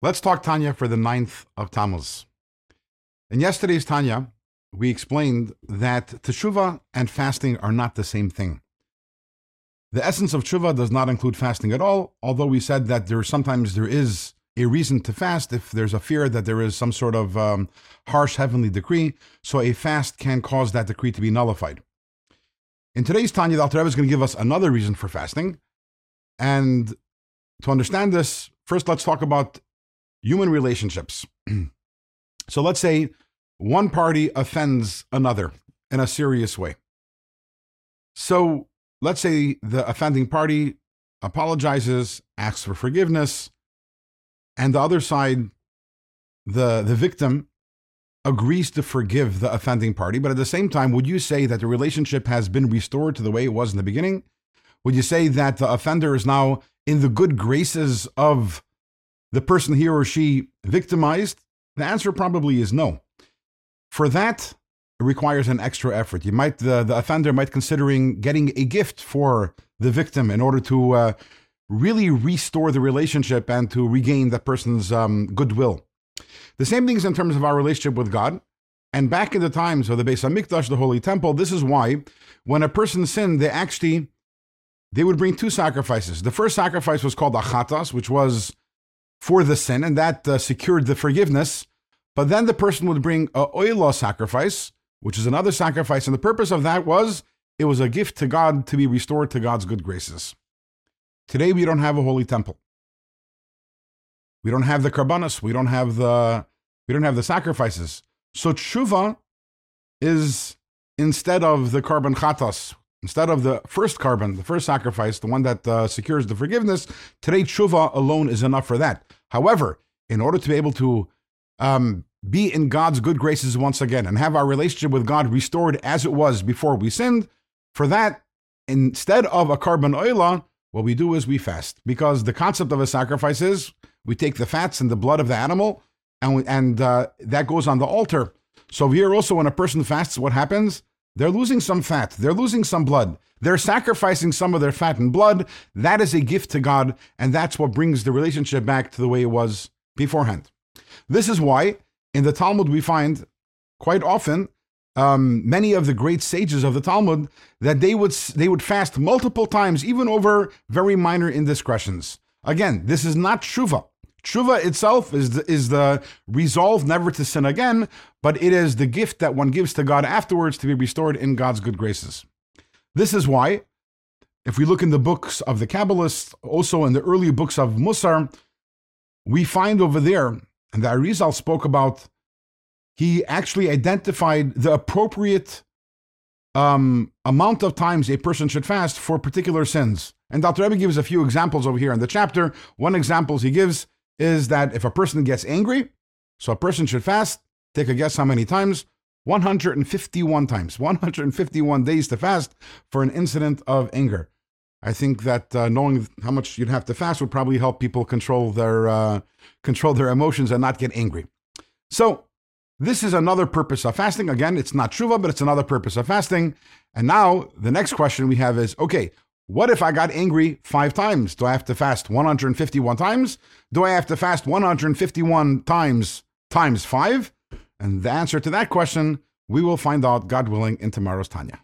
Let's talk Tanya for the ninth of Tammuz. In yesterday's Tanya, we explained that teshuva and fasting are not the same thing. The essence of tshuva does not include fasting at all, although we said that there sometimes there is a reason to fast if there's a fear that there is some sort of um, harsh heavenly decree, so a fast can cause that decree to be nullified. In today's Tanya, the Alter Rebbe is going to give us another reason for fasting, and to understand this, first let's talk about human relationships. so let's say one party offends another in a serious way. So let's say the offending party apologizes, asks for forgiveness, and the other side, the, the victim, agrees to forgive the offending party. But at the same time, would you say that the relationship has been restored to the way it was in the beginning? Would you say that the offender is now in the good graces of the person he or she victimized? The answer probably is no. For that, it requires an extra effort. You might the, the offender might considering getting a gift for the victim in order to uh, really restore the relationship and to regain the person's um, goodwill. The same thing is in terms of our relationship with God. And back in the times of the Beis Hamikdash, the Holy Temple, this is why when a person sinned, they actually they would bring two sacrifices. The first sacrifice was called achatas, which was for the sin, and that uh, secured the forgiveness. But then the person would bring a oila sacrifice, which is another sacrifice, and the purpose of that was it was a gift to God to be restored to God's good graces. Today we don't have a holy temple. We don't have the korbanos. We don't have the we don't have the sacrifices. So tshuva is instead of the korban chatas, instead of the first korban, the first sacrifice, the one that uh, secures the forgiveness. Today tshuva alone is enough for that. However, in order to be able to um, be in God's good graces once again and have our relationship with God restored as it was before we sinned, for that, instead of a korban oila, what we do is we fast because the concept of a sacrifice is we take the fats and the blood of the animal and we, and uh, that goes on the altar. So here also, when a person fasts, what happens? They're losing some fat. They're losing some blood. They're sacrificing some of their fat and blood. That is a gift to God, and that's what brings the relationship back to the way it was beforehand. This is why in the Talmud we find quite often um, many of the great sages of the Talmud that they would they would fast multiple times, even over very minor indiscretions. Again, this is not tshuva. Tshuva itself is the, is the resolve never to sin again, but it is the gift that one gives to God afterwards to be restored in God's good graces. This is why, if we look in the books of the Kabbalists, also in the early books of Musar, we find over there, and the Arizal spoke about he actually identified the appropriate um, amount of times a person should fast for particular sins. And Dr. Rebbe gives a few examples over here in the chapter. One example he gives is that if a person gets angry, so a person should fast, take a guess how many times? 151 times, 151 days to fast for an incident of anger. I think that uh, knowing how much you'd have to fast would probably help people control their uh, control their emotions and not get angry. So this is another purpose of fasting. Again, it's not tshuva, but it's another purpose of fasting. And now the next question we have is okay, what if I got angry five times? Do I have to fast 151 times? Do I have to fast 151 times times five? And the answer to that question, we will find out, God willing, in tomorrow's Tanya.